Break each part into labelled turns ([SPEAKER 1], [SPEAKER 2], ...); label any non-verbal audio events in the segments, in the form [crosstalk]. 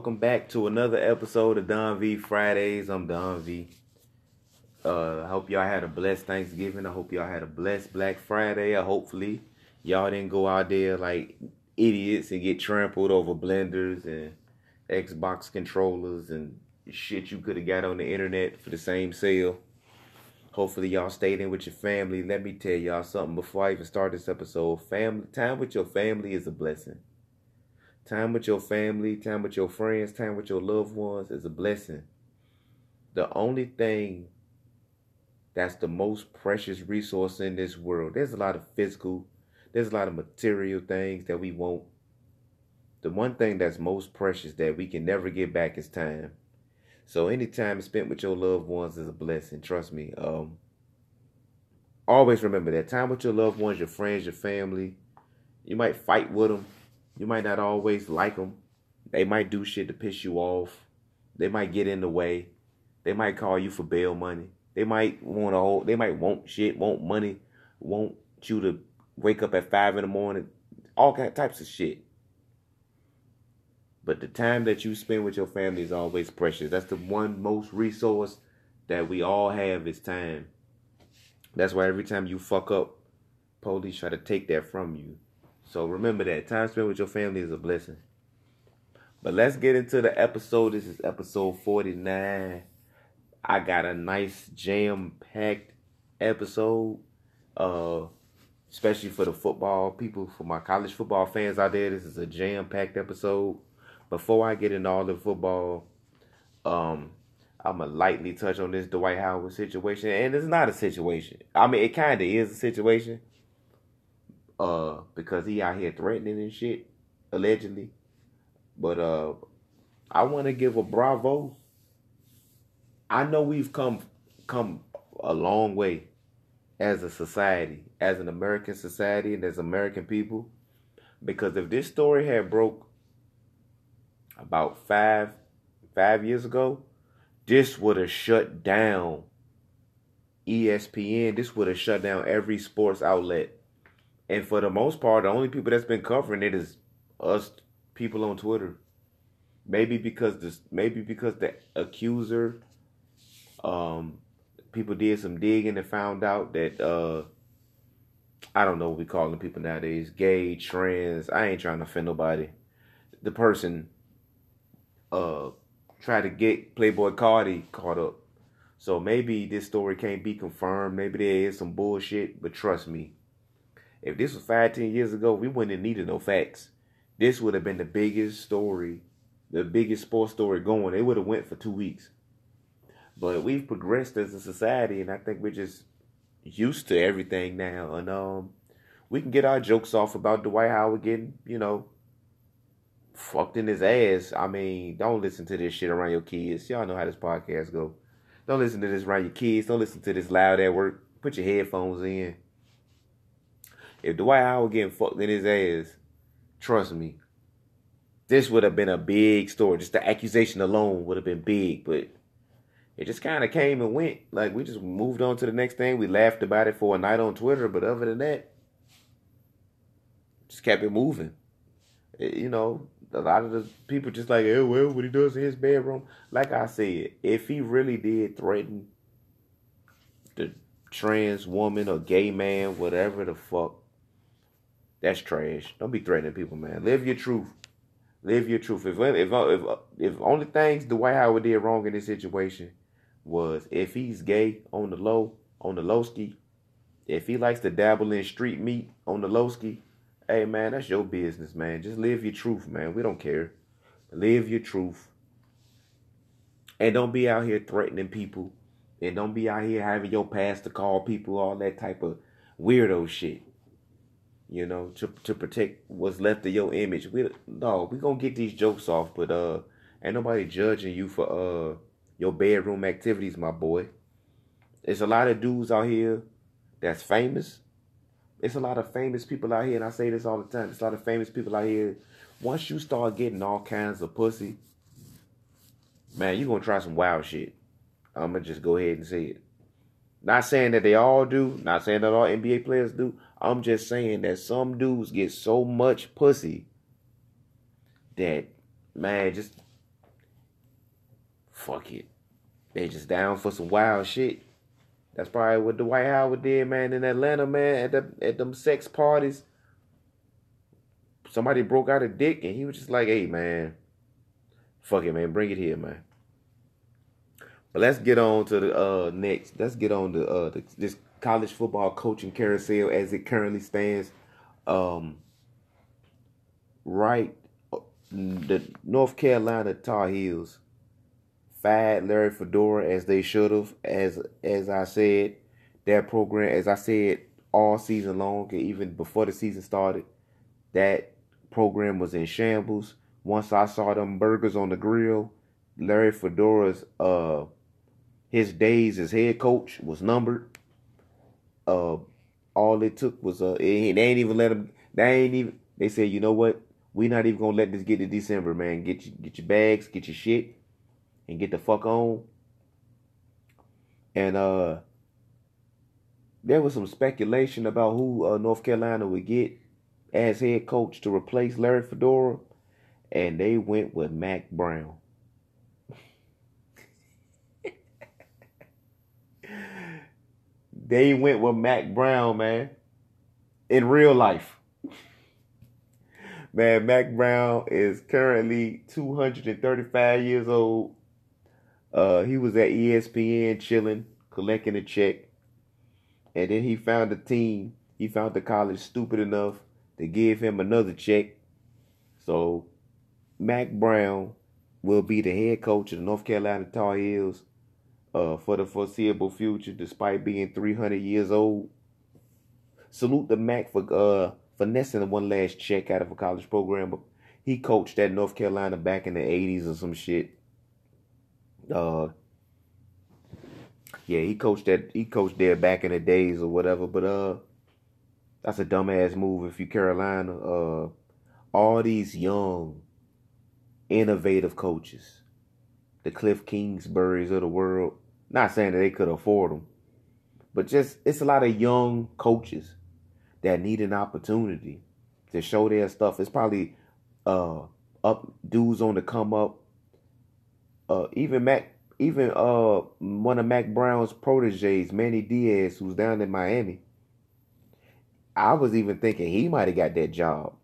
[SPEAKER 1] Welcome back to another episode of Don V Fridays. I'm Don V. Uh, I hope y'all had a blessed Thanksgiving. I hope y'all had a blessed Black Friday. Hopefully, y'all didn't go out there like idiots and get trampled over blenders and Xbox controllers and shit you could have got on the internet for the same sale. Hopefully, y'all stayed in with your family. Let me tell y'all something before I even start this episode. Family time with your family is a blessing. Time with your family, time with your friends, time with your loved ones is a blessing. The only thing that's the most precious resource in this world. There's a lot of physical, there's a lot of material things that we want. The one thing that's most precious that we can never get back is time. So any time spent with your loved ones is a blessing. Trust me. Um, always remember that time with your loved ones, your friends, your family. You might fight with them you might not always like them. They might do shit to piss you off. They might get in the way. They might call you for bail money. They might want to hold. They might want shit, want money, want you to wake up at five in the morning. All kind types of shit. But the time that you spend with your family is always precious. That's the one most resource that we all have is time. That's why every time you fuck up, police try to take that from you. So remember that time spent with your family is a blessing. But let's get into the episode. This is episode 49. I got a nice jam packed episode. Uh especially for the football people, for my college football fans out there. This is a jam packed episode. Before I get into all the football, um, I'm gonna lightly touch on this Dwight Howard situation, and it's not a situation. I mean, it kind of is a situation, uh, because he out here threatening and shit, allegedly. But uh, I want to give a bravo. I know we've come come a long way as a society, as an American society, and as American people. Because if this story had broke about five five years ago, this would have shut down ESPN. This would have shut down every sports outlet and for the most part, the only people that's been covering it is us people on Twitter. Maybe because this, maybe because the accuser, um, people did some digging and found out that uh, I don't know what we calling people nowadays, gay, trans. I ain't trying to offend nobody. The person uh tried to get Playboi Carti caught up. So maybe this story can't be confirmed. Maybe there is some bullshit, but trust me, if this was five, ten years ago, we wouldn't have needed no facts. This would have been the biggest story, the biggest sports story going. It would have went for two weeks. But we've progressed as a society, and I think we're just used to everything now. And um, we can get our jokes off about Dwight Howard getting, you know, fucked in his ass. I mean, don't listen to this shit around your kids. Y'all know how this podcast go. Don't listen to this around your kids. Don't listen to this loud at work. Put your headphones in. If Dwight Howard getting fucked in his ass, trust me, this would have been a big story. Just the accusation alone would have been big, but it just kind of came and went. Like we just moved on to the next thing. We laughed about it for a night on Twitter, but other than that, just kept it moving. It, you know, a lot of the people just like, oh well, what he does in his bedroom. Like I said, if he really did threaten the trans woman or gay man, whatever the fuck, that's trash. Don't be threatening people, man. Live your truth. Live your truth. If if if if only things Dwight Howard did wrong in this situation was if he's gay on the low on the low ski, if he likes to dabble in street meat on the low ski, hey man, that's your business, man. Just live your truth, man. We don't care. Live your truth. And don't be out here threatening people. And don't be out here having your pastor call people all that type of weirdo shit. You know, to to protect what's left of your image. We no, we gonna get these jokes off, but uh, ain't nobody judging you for uh your bedroom activities, my boy. There's a lot of dudes out here that's famous. It's a lot of famous people out here, and I say this all the time. There's a lot of famous people out here. Once you start getting all kinds of pussy, man, you gonna try some wild shit. I'm gonna just go ahead and say it. Not saying that they all do, not saying that all NBA players do. I'm just saying that some dudes get so much pussy that man, just fuck it. They just down for some wild shit. That's probably what Dwight Howard did, man, in Atlanta, man, at the at them sex parties. Somebody broke out a dick and he was just like, hey man, fuck it, man, bring it here, man. But let's get on to the uh next. Let's get on to uh the, this college football coaching carousel as it currently stands. Um, right, the North Carolina Tar Heels fired Larry Fedora as they should have. As as I said, that program, as I said all season long, even before the season started, that program was in shambles. Once I saw them burgers on the grill, Larry Fedora's uh his days as head coach was numbered. Uh, all it took was uh, they ain't even let them. They ain't even. They said, you know what? We not even gonna let this get to December, man. Get you, get your bags, get your shit, and get the fuck on. And uh, there was some speculation about who uh, North Carolina would get as head coach to replace Larry Fedora, and they went with Mack Brown. They went with Mack Brown, man. In real life. Man, Mack Brown is currently 235 years old. Uh, he was at ESPN chilling, collecting a check. And then he found a team. He found the college stupid enough to give him another check. So Mack Brown will be the head coach of the North Carolina Tar Heels uh, for the foreseeable future, despite being 300 years old. Salute the Mack for uh, finessing one last check out of a college program. He coached at North Carolina back in the 80s or some shit. Uh, yeah, he coached that. He coached there back in the days or whatever. But uh, that's a dumbass move if you Carolina. Uh, all these young, innovative coaches, the Cliff Kingsburys of the world, not saying that they could afford them, but just it's a lot of young coaches that need an opportunity to show their stuff. It's probably uh up dudes on the come up. Uh even Mack even uh one of Mack Brown's proteges, Manny Diaz, who's down in Miami. I was even thinking he might have got that job.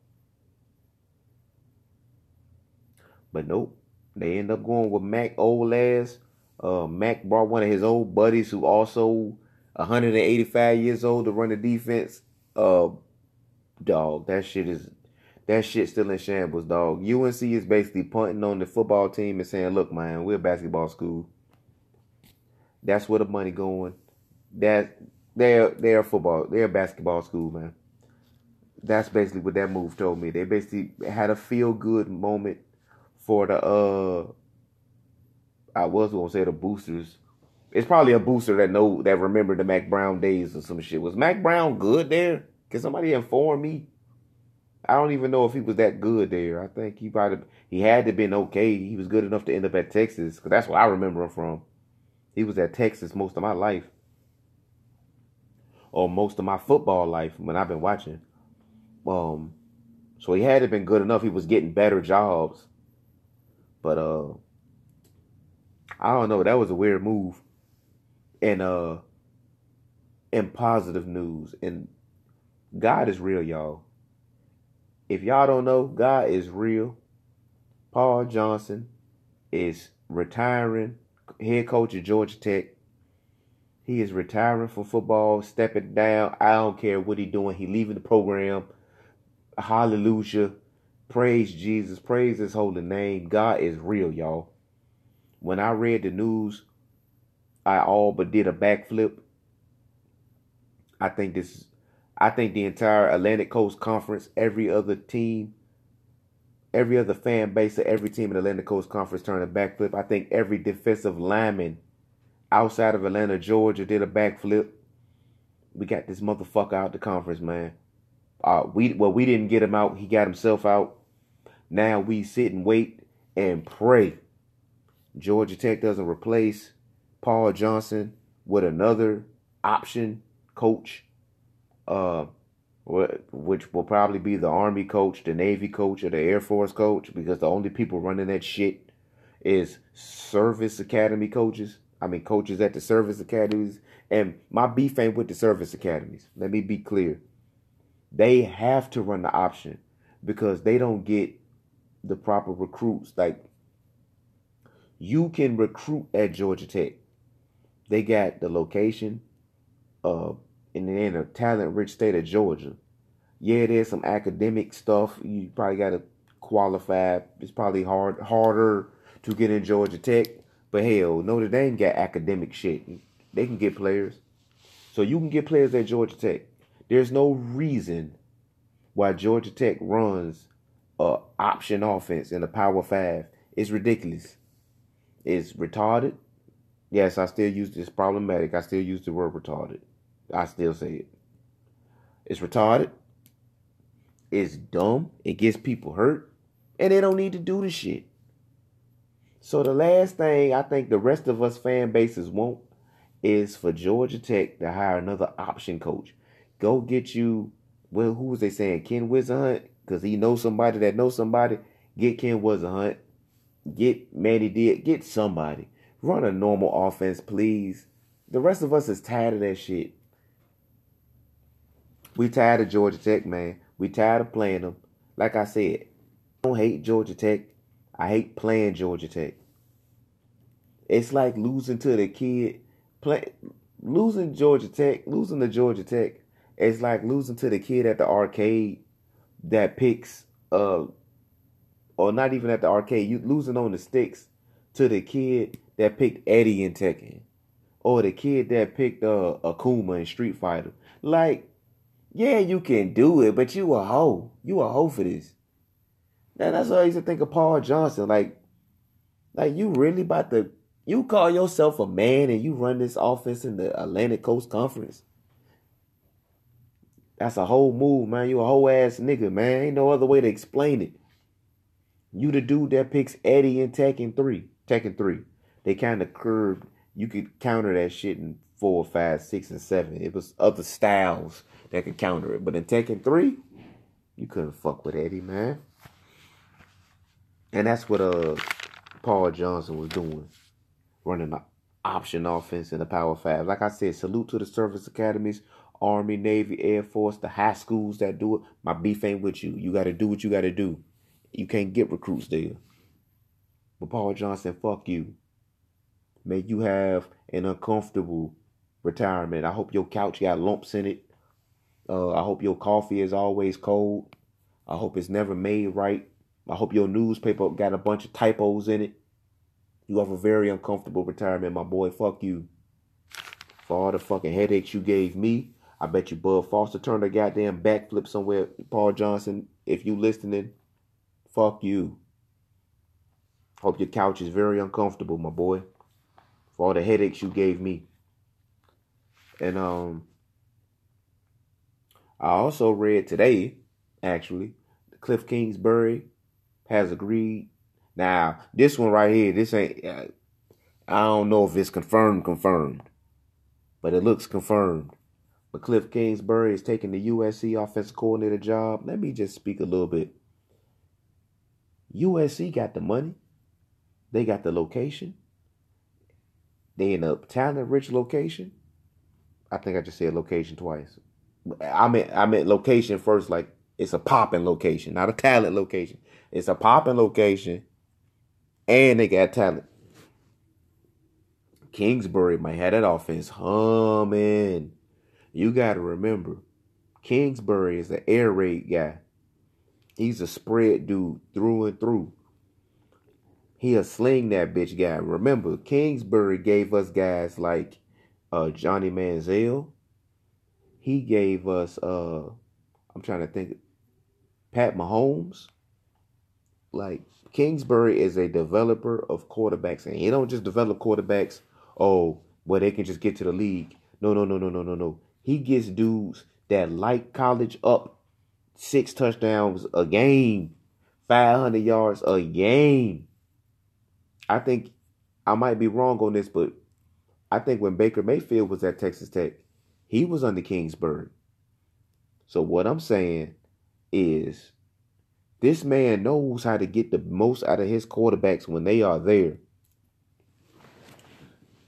[SPEAKER 1] But nope. They end up going with Mack old ass uh, Mack brought one of his old buddies who also 185 years old to run the defense. Uh, dog, that shit is that shit still in shambles, dog. UNC is basically punting on the football team and saying, "Look, man, we're a basketball school. That's where the money going. That they're they're football, they're basketball school, man. That's basically what that move told me. They basically had a feel good moment for the uh I was gonna say the boosters. It's probably a booster that know that remember the Mack Brown days or some shit. Was Mack Brown good there? Can somebody inform me? I don't even know if he was that good there. I think he probably he had to been okay. He was good enough to end up at Texas because that's where I remember him from. He was at Texas most of my life, or most of my football life when I've been watching. Um, so he had to been good enough. He was getting better jobs, but uh, I don't know. That was a weird move. And uh in positive news, and God is real, y'all. If y'all don't know, God is real. Paul Johnson is retiring head coach of Georgia Tech. He is retiring from football, stepping down. I don't care what he's doing. He leaving the program. Hallelujah. Praise Jesus. Praise his holy name. God is real, y'all when I read the news, I all but did a backflip. I think this I think the entire Atlantic Coast Conference, every other team, every other fan base of every team in the Atlantic Coast Conference turned a backflip. I think every defensive lineman outside of Atlanta, Georgia did a backflip. We got this motherfucker out the conference, man. Uh, we well, we didn't get him out. He got himself out. Now we sit and wait and pray. Georgia Tech doesn't replace Paul Johnson with another option coach, uh, which will probably be the Army coach, the Navy coach, or the Air Force coach, because the only people running that shit is service academy coaches. I mean, coaches at the service academies. And my beef ain't with the service academies. Let me be clear. They have to run the option because they don't get the proper recruits. Like, you can recruit at Georgia Tech. They got the location, uh, in the in a talent rich state of Georgia. Yeah, there's some academic stuff. You probably got to qualify. It's probably hard harder to get in Georgia Tech. But hell, Notre Dame got academic shit. They can get players. So you can get players at Georgia Tech. There's no reason why Georgia Tech runs a option offense in the Power Five. It's ridiculous. It's retarded. Yes, I still use this problematic. I still use the word retarded. I still say it. It's retarded. It's dumb. It gets people hurt. And they don't need to do the shit. So the last thing I think the rest of us fan bases want is for Georgia Tech to hire another option coach. Go get you, well, who was they saying? Ken Whisenhunt? Because he knows somebody that knows somebody. Get Ken Whisenhunt. Get Manny did. Get somebody. Run a normal offense, please. The rest of us is tired of that shit. We tired of Georgia Tech, man. We tired of playing them. Like I said, I don't hate Georgia Tech. I hate playing Georgia Tech. It's like losing to the kid. Play, losing Georgia Tech, losing to Georgia Tech. It's like losing to the kid at the arcade that picks, uh, or not even at the arcade. You losing on the sticks to the kid that picked Eddie in Tekken, or the kid that picked uh, Akuma in Street Fighter. Like yeah, you can do it, but you a hoe. You a hoe for this. Now that's what I used to think of Paul Johnson. Like, like you really about to you call yourself a man and you run this offense in the Atlantic Coast Conference. That's a whole move, man. You a whole ass nigga, man. Ain't no other way to explain it. You the dude that picks Eddie in Tekken 3. Tekken 3. They kind of curved. You could counter that shit in four, five, six, and seven. It was other styles that could counter it. But in Tekken 3, you couldn't fuck with Eddie, man. And that's what uh Paul Johnson was doing. Running the option offense in the Power Five. Like I said, salute to the service academies, Army, Navy, Air Force, the high schools that do it. My beef ain't with you. You gotta do what you gotta do. You can't get recruits there. But Paul Johnson, fuck you. May you have an uncomfortable retirement. I hope your couch got lumps in it. Uh, I hope your coffee is always cold. I hope it's never made right. I hope your newspaper got a bunch of typos in it. You have a very uncomfortable retirement, my boy. Fuck you. For all the fucking headaches you gave me. I bet you Bud Foster turned a goddamn backflip somewhere. Paul Johnson, if you listening, fuck you. Hope your couch is very uncomfortable, my boy. For all the headaches you gave me. And um I also read today, actually, Cliff Kingsbury has agreed. Now, this one right here, this ain't, uh, I don't know if it's confirmed, confirmed, but it looks confirmed. But Cliff Kingsbury is taking the USC offensive coordinator job. Let me just speak a little bit. USC got the money, they got the location, they in a talent rich location. I think I just said location twice. I meant I meant location first, like it's a popping location, not a talent location. It's a popping location, and they got talent. Kingsbury might have that offense humming. You got to remember, Kingsbury is an air raid guy. He's a spread dude through and through. He'll sling that bitch guy. Remember, Kingsbury gave us guys like uh, Johnny Manziel. he gave us uh I'm trying to think Pat Mahomes. Like Kingsbury is a developer of quarterbacks, and he don't just develop quarterbacks. Oh, where they can just get to the league. No, no, no, no, no, no, no. He gets dudes that like college up six touchdowns a game, five hundred yards a game. I think I might be wrong on this, but I think when Baker Mayfield was at Texas Tech, he was under Kingsbury. So what I'm saying is this man knows how to get the most out of his quarterbacks when they are there.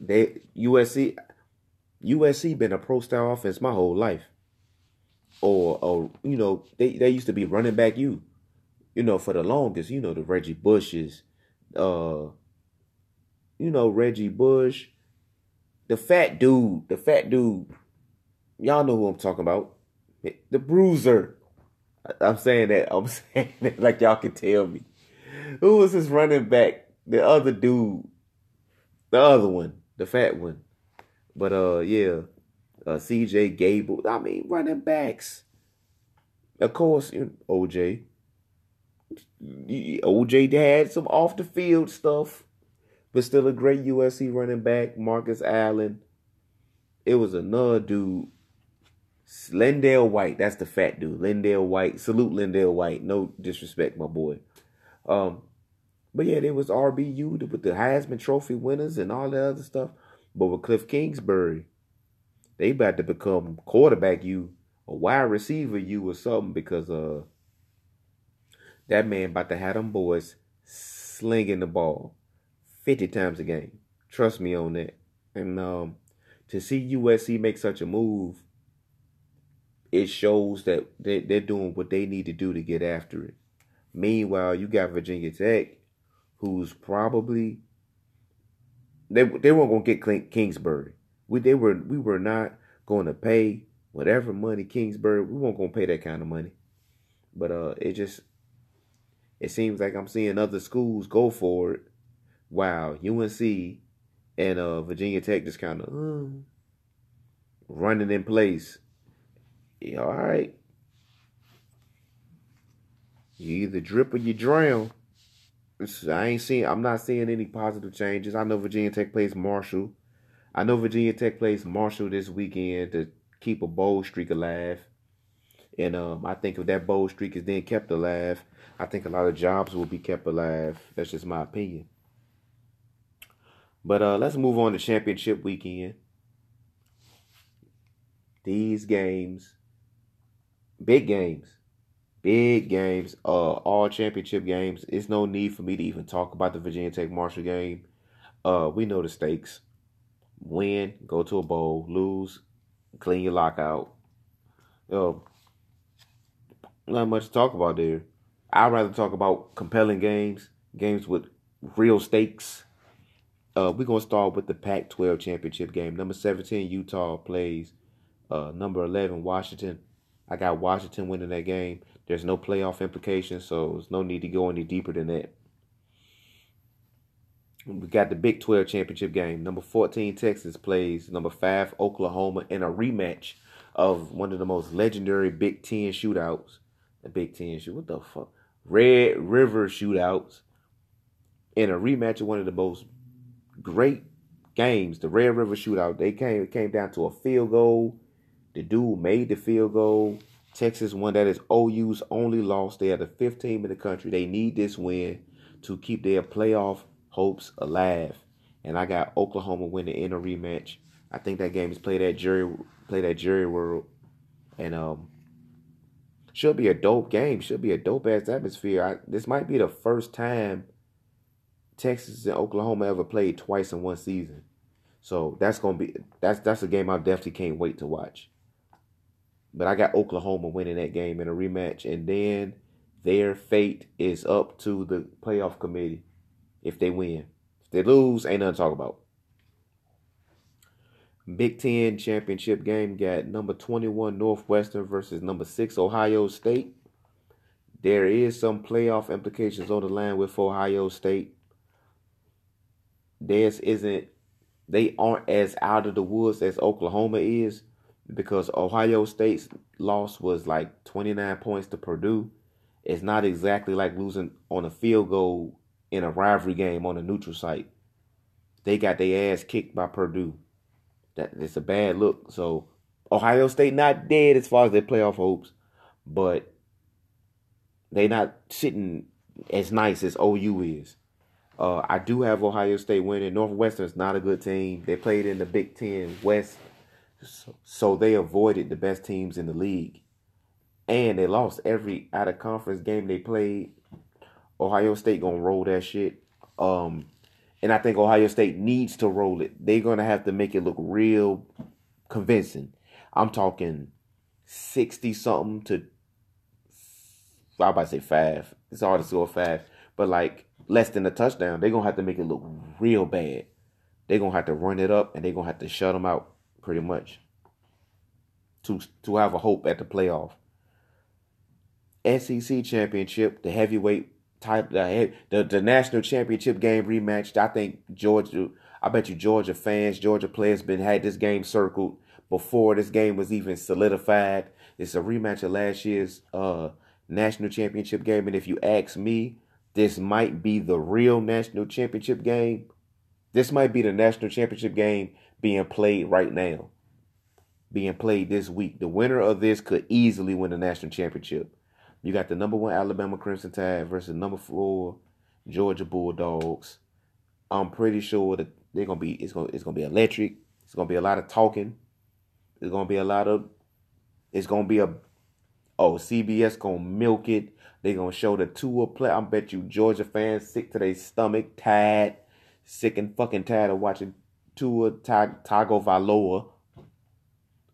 [SPEAKER 1] They USC USC been a pro style offense my whole life. Or or you know, they, they used to be running back you. You know, for the longest, you know, the Reggie Bushes, uh you know, Reggie Bush, the fat dude, the fat dude. Y'all know who I'm talking about. The bruiser. I'm saying that. I'm [laughs] saying that like y'all can tell me. Who was his running back? The other dude. The other one. The fat one. But uh yeah. Uh CJ Gable. I mean running backs. Of course, you know, OJ. OJ had some off the field stuff, but still a great USC running back, Marcus Allen. It was another dude LenDale White, that's the fat dude. LenDale White. Salute LenDale White. No disrespect, my boy. Um, but yeah, there was RBU with the Heisman Trophy winners and all that other stuff. But with Cliff Kingsbury, they about to become quarterback you, a wide receiver you or something because uh that man about to have them boys slinging the ball 50 times a game. Trust me on that. And um to see USC make such a move it shows that they, they're doing what they need to do to get after it. Meanwhile, you got Virginia Tech, who's probably they they weren't gonna get Kingsbury. We they were we were not going to pay whatever money Kingsbury. We weren't gonna pay that kind of money. But uh, it just it seems like I'm seeing other schools go for it. Wow, UNC and uh Virginia Tech just kind of uh, running in place yeah, all right. You either drip or you drown. I ain't seeing. I'm not seeing any positive changes. I know Virginia Tech plays Marshall. I know Virginia Tech plays Marshall this weekend to keep a bowl streak alive. And um, I think if that bowl streak is then kept alive, I think a lot of jobs will be kept alive. That's just my opinion. But uh, let's move on to championship weekend. These games big games, big games, uh, all championship games. It's no need for me to even talk about the Virginia Tech Marshall game. Uh, we know the stakes. Win, go to a bowl, lose, clean your lockout. Uh, not much to talk about there. I'd rather talk about compelling games, games with real stakes. Uh, we're gonna start with the Pac-12 championship game. Number 17, Utah plays uh, number 11, Washington. I got Washington winning that game. There's no playoff implications, so there's no need to go any deeper than that. We got the Big 12 championship game. Number 14, Texas plays number 5, Oklahoma, in a rematch of one of the most legendary Big 10 shootouts. The Big 10 shoot, what the fuck? Red River shootouts. In a rematch of one of the most great games, the Red River shootout. They came, came down to a field goal the dude made the field goal. Texas won. That is OU's only loss. They are the 15th in the country. They need this win to keep their playoff hopes alive. And I got Oklahoma winning in a rematch. I think that game is played at Jerry played at Jerry World. And um should be a dope game. Should be a dope ass atmosphere. I, this might be the first time Texas and Oklahoma ever played twice in one season. So that's gonna be that's that's a game I definitely can't wait to watch. But I got Oklahoma winning that game in a rematch, and then their fate is up to the playoff committee if they win. If they lose, ain't nothing to talk about. Big Ten championship game got number 21 Northwestern versus number 6 Ohio State. There is some playoff implications on the line with Ohio State. This isn't they aren't as out of the woods as Oklahoma is, because Ohio State's loss was like 29 points to Purdue. It's not exactly like losing on a field goal in a rivalry game on a neutral site. They got their ass kicked by Purdue. That it's a bad look. So Ohio State not dead as far as their playoff hopes, but they not sitting as nice as OU is. Uh, I do have Ohio State winning. Northwestern's not a good team. They played in the Big Ten West, so, they avoided the best teams in the league, and they lost every out of conference game they played. Ohio State gonna roll that shit. Um, and I think Ohio State needs to roll it. They're gonna have to make it look real convincing. I'm talking sixty something to I about to say five. It's hard to score five, but like less than a touchdown, they're gonna have to make it look real bad. They're gonna have to run it up, and they're gonna have to shut them out pretty much to to have a hope at the playoff. SEC championship, the heavyweight type, the the, the national championship game rematch. I think Georgia. I bet you Georgia fans, Georgia players, been had this game circled before this game was even solidified. It's a rematch of last year's uh, national championship game. And if you ask me, this might be the real national championship game. This might be the national championship game being played right now, being played this week. The winner of this could easily win the national championship. You got the number one Alabama Crimson Tide versus number four Georgia Bulldogs. I'm pretty sure that they're gonna be it's gonna it's gonna be electric. It's gonna be a lot of talking. It's gonna be a lot of it's gonna be a Oh, CBS gonna milk it. They're gonna show the Tua play. I bet you Georgia fans sick to their stomach, tired, sick and fucking tired of watching Tua Tagovailoa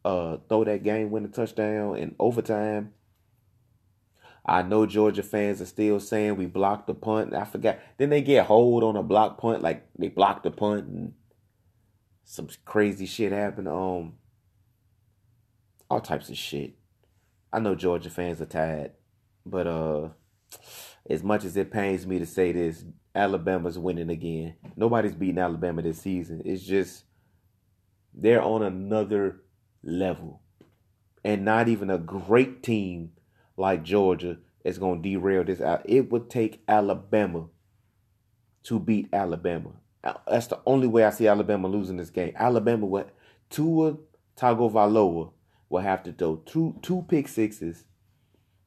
[SPEAKER 1] uh, throw that game winning touchdown in overtime. I know Georgia fans are still saying we blocked the punt. I forgot. Then they get hold on a block punt, like they blocked the punt and some crazy shit happened. Um, all types of shit. I know Georgia fans are tired, but uh, as much as it pains me to say this, Alabama's winning again. Nobody's beating Alabama this season. It's just they're on another level, and not even a great team like Georgia is going to derail this out. It would take Alabama to beat Alabama. Uh, that's the only way I see Alabama losing this game. Alabama, what Tua Tagovailoa will have to throw two two pick sixes.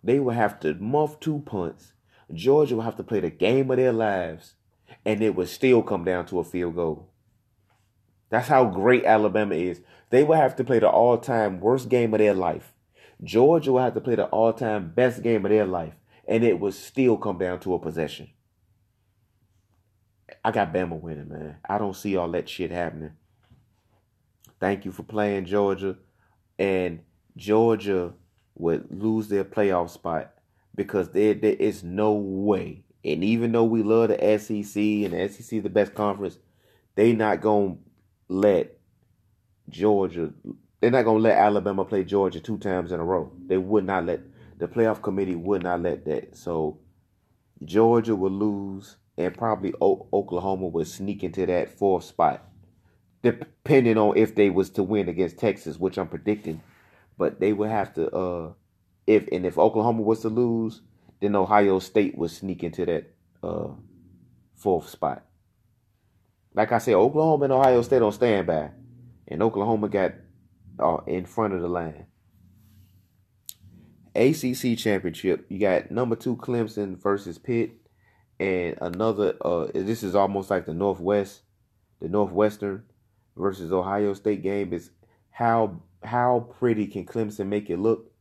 [SPEAKER 1] They will have to muff two punts. Georgia will have to play the game of their lives, and it would still come down to a field goal. That's how great Alabama is. They will have to play the all-time worst game of their life. Georgia will have to play the all-time best game of their life, and it will still come down to a possession. I got Bama winning, man. I don't see all that shit happening. Thank you for playing Georgia and Georgia would lose their playoff spot because there there is no way. And even though we love the SEC and the SEC the best conference, they not gonna let Georgia. They're not gonna let Alabama play Georgia two times in a row. They would not let the playoff committee would not let that. So Georgia will lose, and probably o- Oklahoma will sneak into that fourth spot depending on if they was to win against Texas, which I'm predicting. But they would have to uh if and if Oklahoma was to lose, then Ohio State would sneak into that uh fourth spot. Like I said, Oklahoma and Ohio State don't stand by. And Oklahoma got uh, in front of the line. ACC championship, you got number two Clemson versus Pitt, and another. Uh, this is almost like the Northwest, the Northwestern versus Ohio State game is how how pretty can Clemson make it look?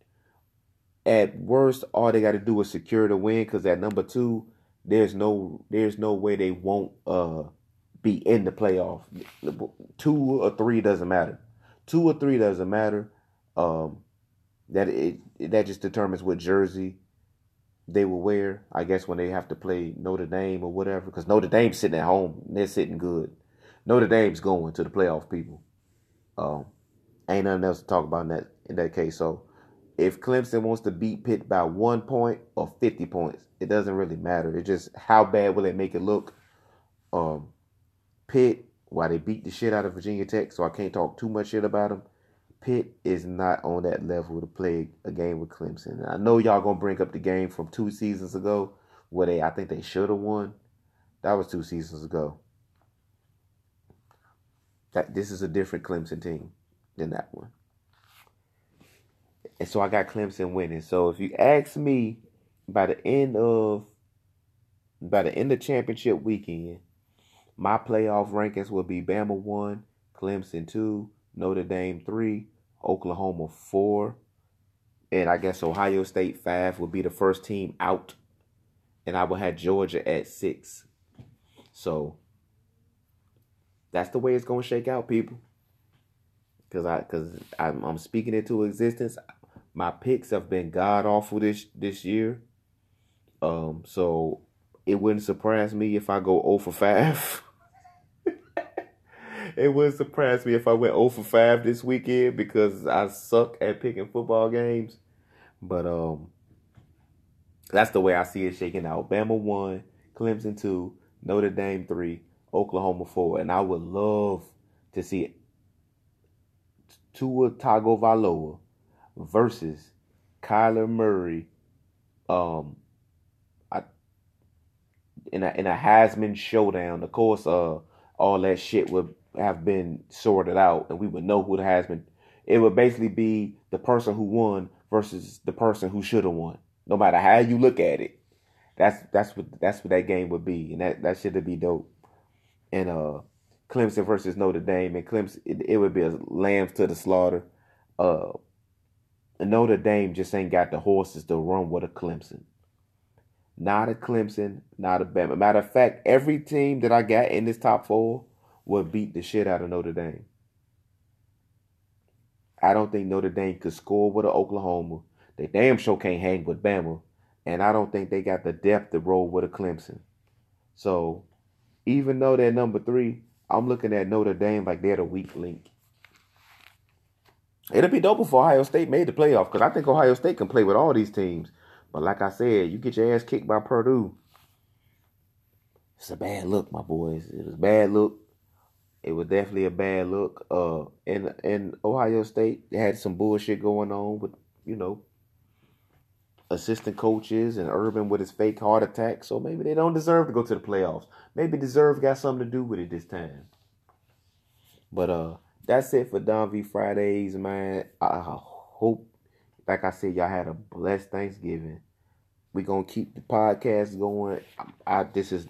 [SPEAKER 1] At worst, all they got to do is secure the win because at number two, there's no there's no way they won't uh be in the playoff. Two or three doesn't matter. Two or three doesn't matter. Um, that it that just determines what jersey they will wear. I guess when they have to play Notre Dame or whatever, because Notre Dame's sitting at home, they're sitting good. Notre Dame's going to the playoff, people. Um, ain't nothing else to talk about in that in that case. So if Clemson wants to beat Pitt by one point or fifty points, it doesn't really matter. It's just how bad will it make it look. Um, Pitt, while they beat the shit out of Virginia Tech, so I can't talk too much shit about them. Pitt is not on that level to play a game with Clemson. I know y'all gonna bring up the game from two seasons ago where they I think they should have won. That was two seasons ago. That this is a different Clemson team than that one. And so I got Clemson winning. So if you ask me by the end of by the end of championship weekend, my playoff rankings will be Bama one, Clemson two, Notre Dame three, Oklahoma four, and I guess Ohio State five will be the first team out, and I will have Georgia at six. So that's the way it's gonna shake out, people. Cause I, cause I'm, I'm speaking existence. My picks have been god awful this this year. Um, so it wouldn't surprise me if I go 0 for 5. [laughs] it wouldn't surprise me if I went 0 for 5 this weekend because I suck at picking football games. But um that's the way I see it shaking out. Bama 1, Clemson 2, Notre Dame 3, Oklahoma 4. And I would love to see it. Tua Tagovailoa versus Kyler Murray um I, in a in a Heisman showdown. Of course, uh, all that shit would have been sorted out, and we would know who the Heisman. It would basically be the person who won versus the person who should have won. No matter how you look at it, that's that's what that's what that game would be, and that that should be dope. And uh, Clemson versus Notre Dame, and Clemson it, it would be a lambs to the slaughter. Uh, Notre Dame just ain't got the horses to run with a Clemson. Not a Clemson, not a Bama. Matter of fact, every team that I got in this top four would beat the shit out of Notre Dame. I don't think Notre Dame could score with an Oklahoma. They damn sure can't hang with Bama. And I don't think they got the depth to roll with a Clemson. So even though they're number three, I'm looking at Notre Dame like they're the weak link. It'll be dope if Ohio State made the playoff because I think Ohio State can play with all these teams. But like I said, you get your ass kicked by Purdue. It's a bad look, my boys. It was a bad look. It was definitely a bad look. Uh, in in Ohio State, had some bullshit going on with you know assistant coaches and Urban with his fake heart attack. So maybe they don't deserve to go to the playoffs. Maybe deserve got something to do with it this time. But uh, that's it for Don V Fridays, man. I hope, like I said, y'all had a blessed Thanksgiving. We're gonna keep the podcast going. I, I, this is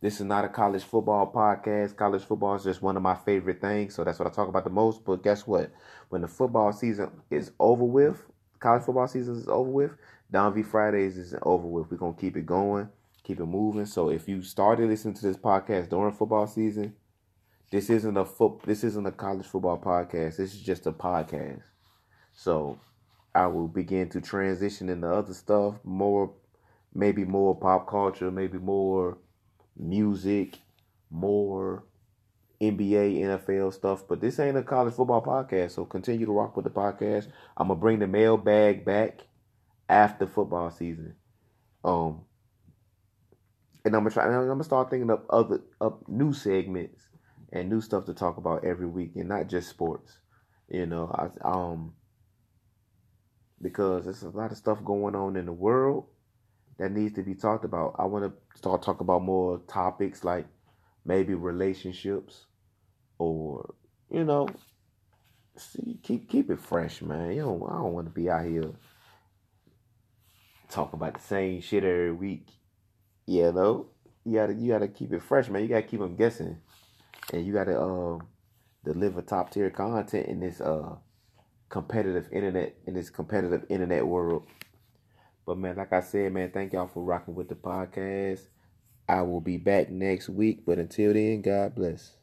[SPEAKER 1] this is not a college football podcast. College football is just one of my favorite things, so that's what I talk about the most. But guess what? When the football season is over with, college football season is over with, Don V Fridays is over with. We're gonna keep it going, keep it moving. So if you started listening to this podcast during football season, this isn't a foot this isn't a college football podcast. This is just a podcast. So I will begin to transition into other stuff, more maybe more pop culture, maybe more music, more NBA, NFL stuff. But this ain't a college football podcast, so continue to rock with the podcast. I'm gonna bring the mailbag back after football season. Um, and I'm gonna try. I'm gonna start thinking of other up new segments and new stuff to talk about every week, and not just sports. You know, I, um, because there's a lot of stuff going on in the world that needs to be talked about. I want to start talk about more topics like maybe relationships or you know see keep keep it fresh, man. You know, I don't want to be out here talking about the same shit every week. You know, you gotta you gotta keep it fresh, man. You gotta keep them guessing, and you gotta um deliver top tier content in this uh competitive internet in this competitive internet world. But man, like I said, man, thank y'all for rocking with the podcast. I will be back next week, but until then, God bless.